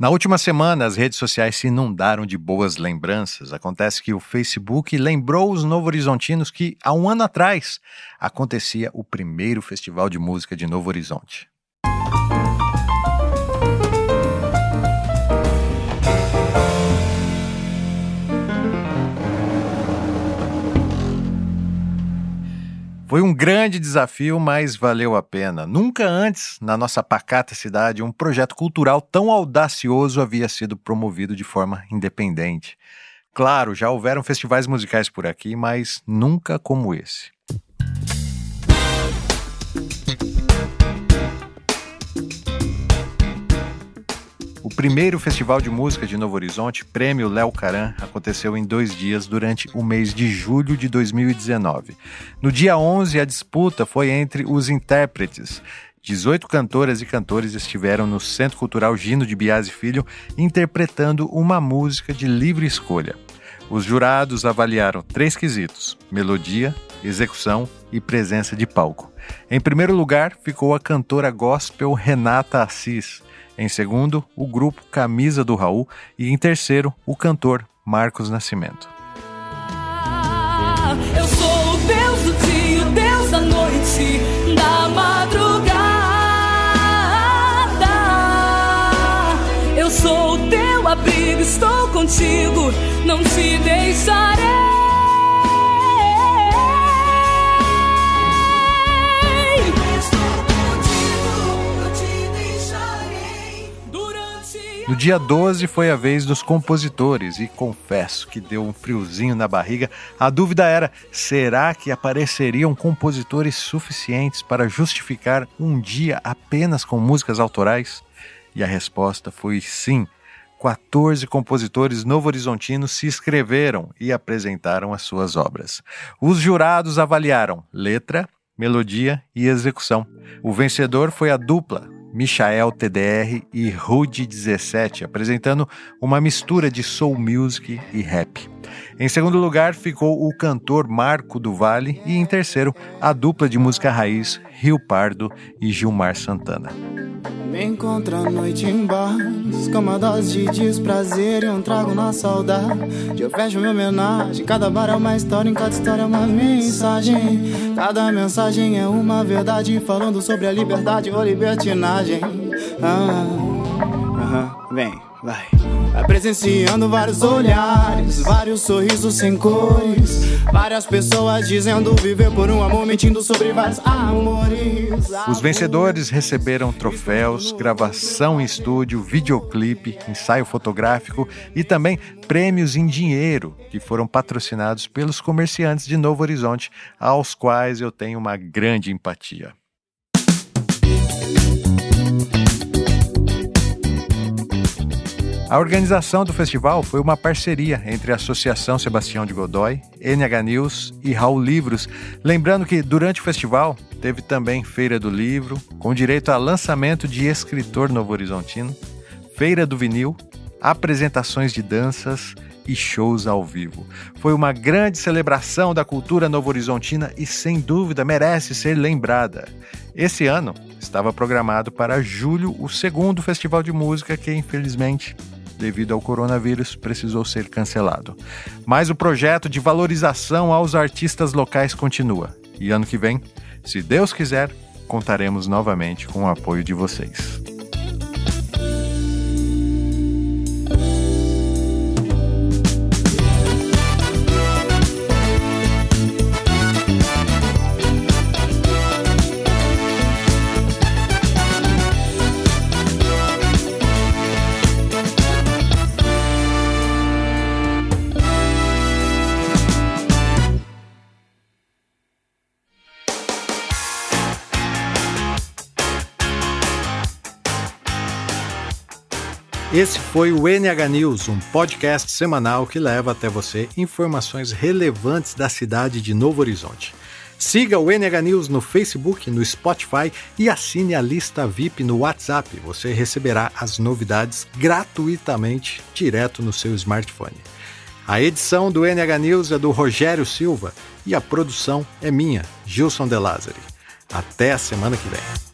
Na última semana, as redes sociais se inundaram de boas lembranças. Acontece que o Facebook lembrou os Novo Horizontinos que, há um ano atrás, acontecia o primeiro Festival de Música de Novo Horizonte. Foi um grande desafio, mas valeu a pena. Nunca antes, na nossa pacata cidade, um projeto cultural tão audacioso havia sido promovido de forma independente. Claro, já houveram festivais musicais por aqui, mas nunca como esse. Primeiro Festival de Música de Novo Horizonte, Prêmio Léo Caran, aconteceu em dois dias durante o mês de julho de 2019. No dia 11, a disputa foi entre os intérpretes. 18 cantoras e cantores estiveram no Centro Cultural Gino de Biasi Filho interpretando uma música de livre escolha. Os jurados avaliaram três quesitos: melodia, execução e presença de palco. Em primeiro lugar ficou a cantora gospel Renata Assis. Em segundo, o grupo Camisa do Raul. E em terceiro, o cantor Marcos Nascimento. Eu sou o Deus do dia, o Deus da noite, da madrugada. Eu sou o teu abrigo, estou contigo, não te deixarei. No dia 12 foi a vez dos compositores e confesso que deu um friozinho na barriga. A dúvida era: será que apareceriam compositores suficientes para justificar um dia apenas com músicas autorais? E a resposta foi sim. 14 compositores novo-horizontinos se inscreveram e apresentaram as suas obras. Os jurados avaliaram letra, melodia e execução. O vencedor foi a dupla Michael TDR e Rude 17, apresentando uma mistura de soul music e rap. Em segundo lugar ficou o cantor Marco do Vale e em terceiro a dupla de música raiz Rio Pardo e Gilmar Santana. Me encontro à noite em bares Com uma dose de desprazer e um trago na saudade. Eu fecho minha homenagem Cada bar é uma história, em cada história é uma mensagem. Cada mensagem é uma verdade Falando sobre a liberdade ou libertinagem. Ah, ah, Vem vai. Vai presenciando vários olhares, vários sorrisos sem cores. Várias pessoas dizendo viver por um amor, mentindo sobre vários amores. Os vencedores receberam troféus, gravação em estúdio, videoclipe, ensaio fotográfico e também prêmios em dinheiro que foram patrocinados pelos comerciantes de Novo Horizonte, aos quais eu tenho uma grande empatia. A organização do festival foi uma parceria entre a Associação Sebastião de Godoy, NH News e Raul Livros. Lembrando que durante o festival teve também Feira do Livro, com direito a lançamento de escritor novo-horizontino, Feira do Vinil, apresentações de danças e shows ao vivo. Foi uma grande celebração da cultura novo-horizontina e, sem dúvida, merece ser lembrada. Esse ano estava programado para julho o segundo festival de música que, infelizmente, devido ao coronavírus, precisou ser cancelado. Mas o projeto de valorização aos artistas locais continua. E ano que vem, se Deus quiser, contaremos novamente com o apoio de vocês. Esse foi o NH News, um podcast semanal que leva até você informações relevantes da cidade de Novo Horizonte. Siga o NH News no Facebook, no Spotify e assine a lista VIP no WhatsApp. Você receberá as novidades gratuitamente direto no seu smartphone. A edição do NH News é do Rogério Silva e a produção é minha, Gilson De Lázari. Até a semana que vem.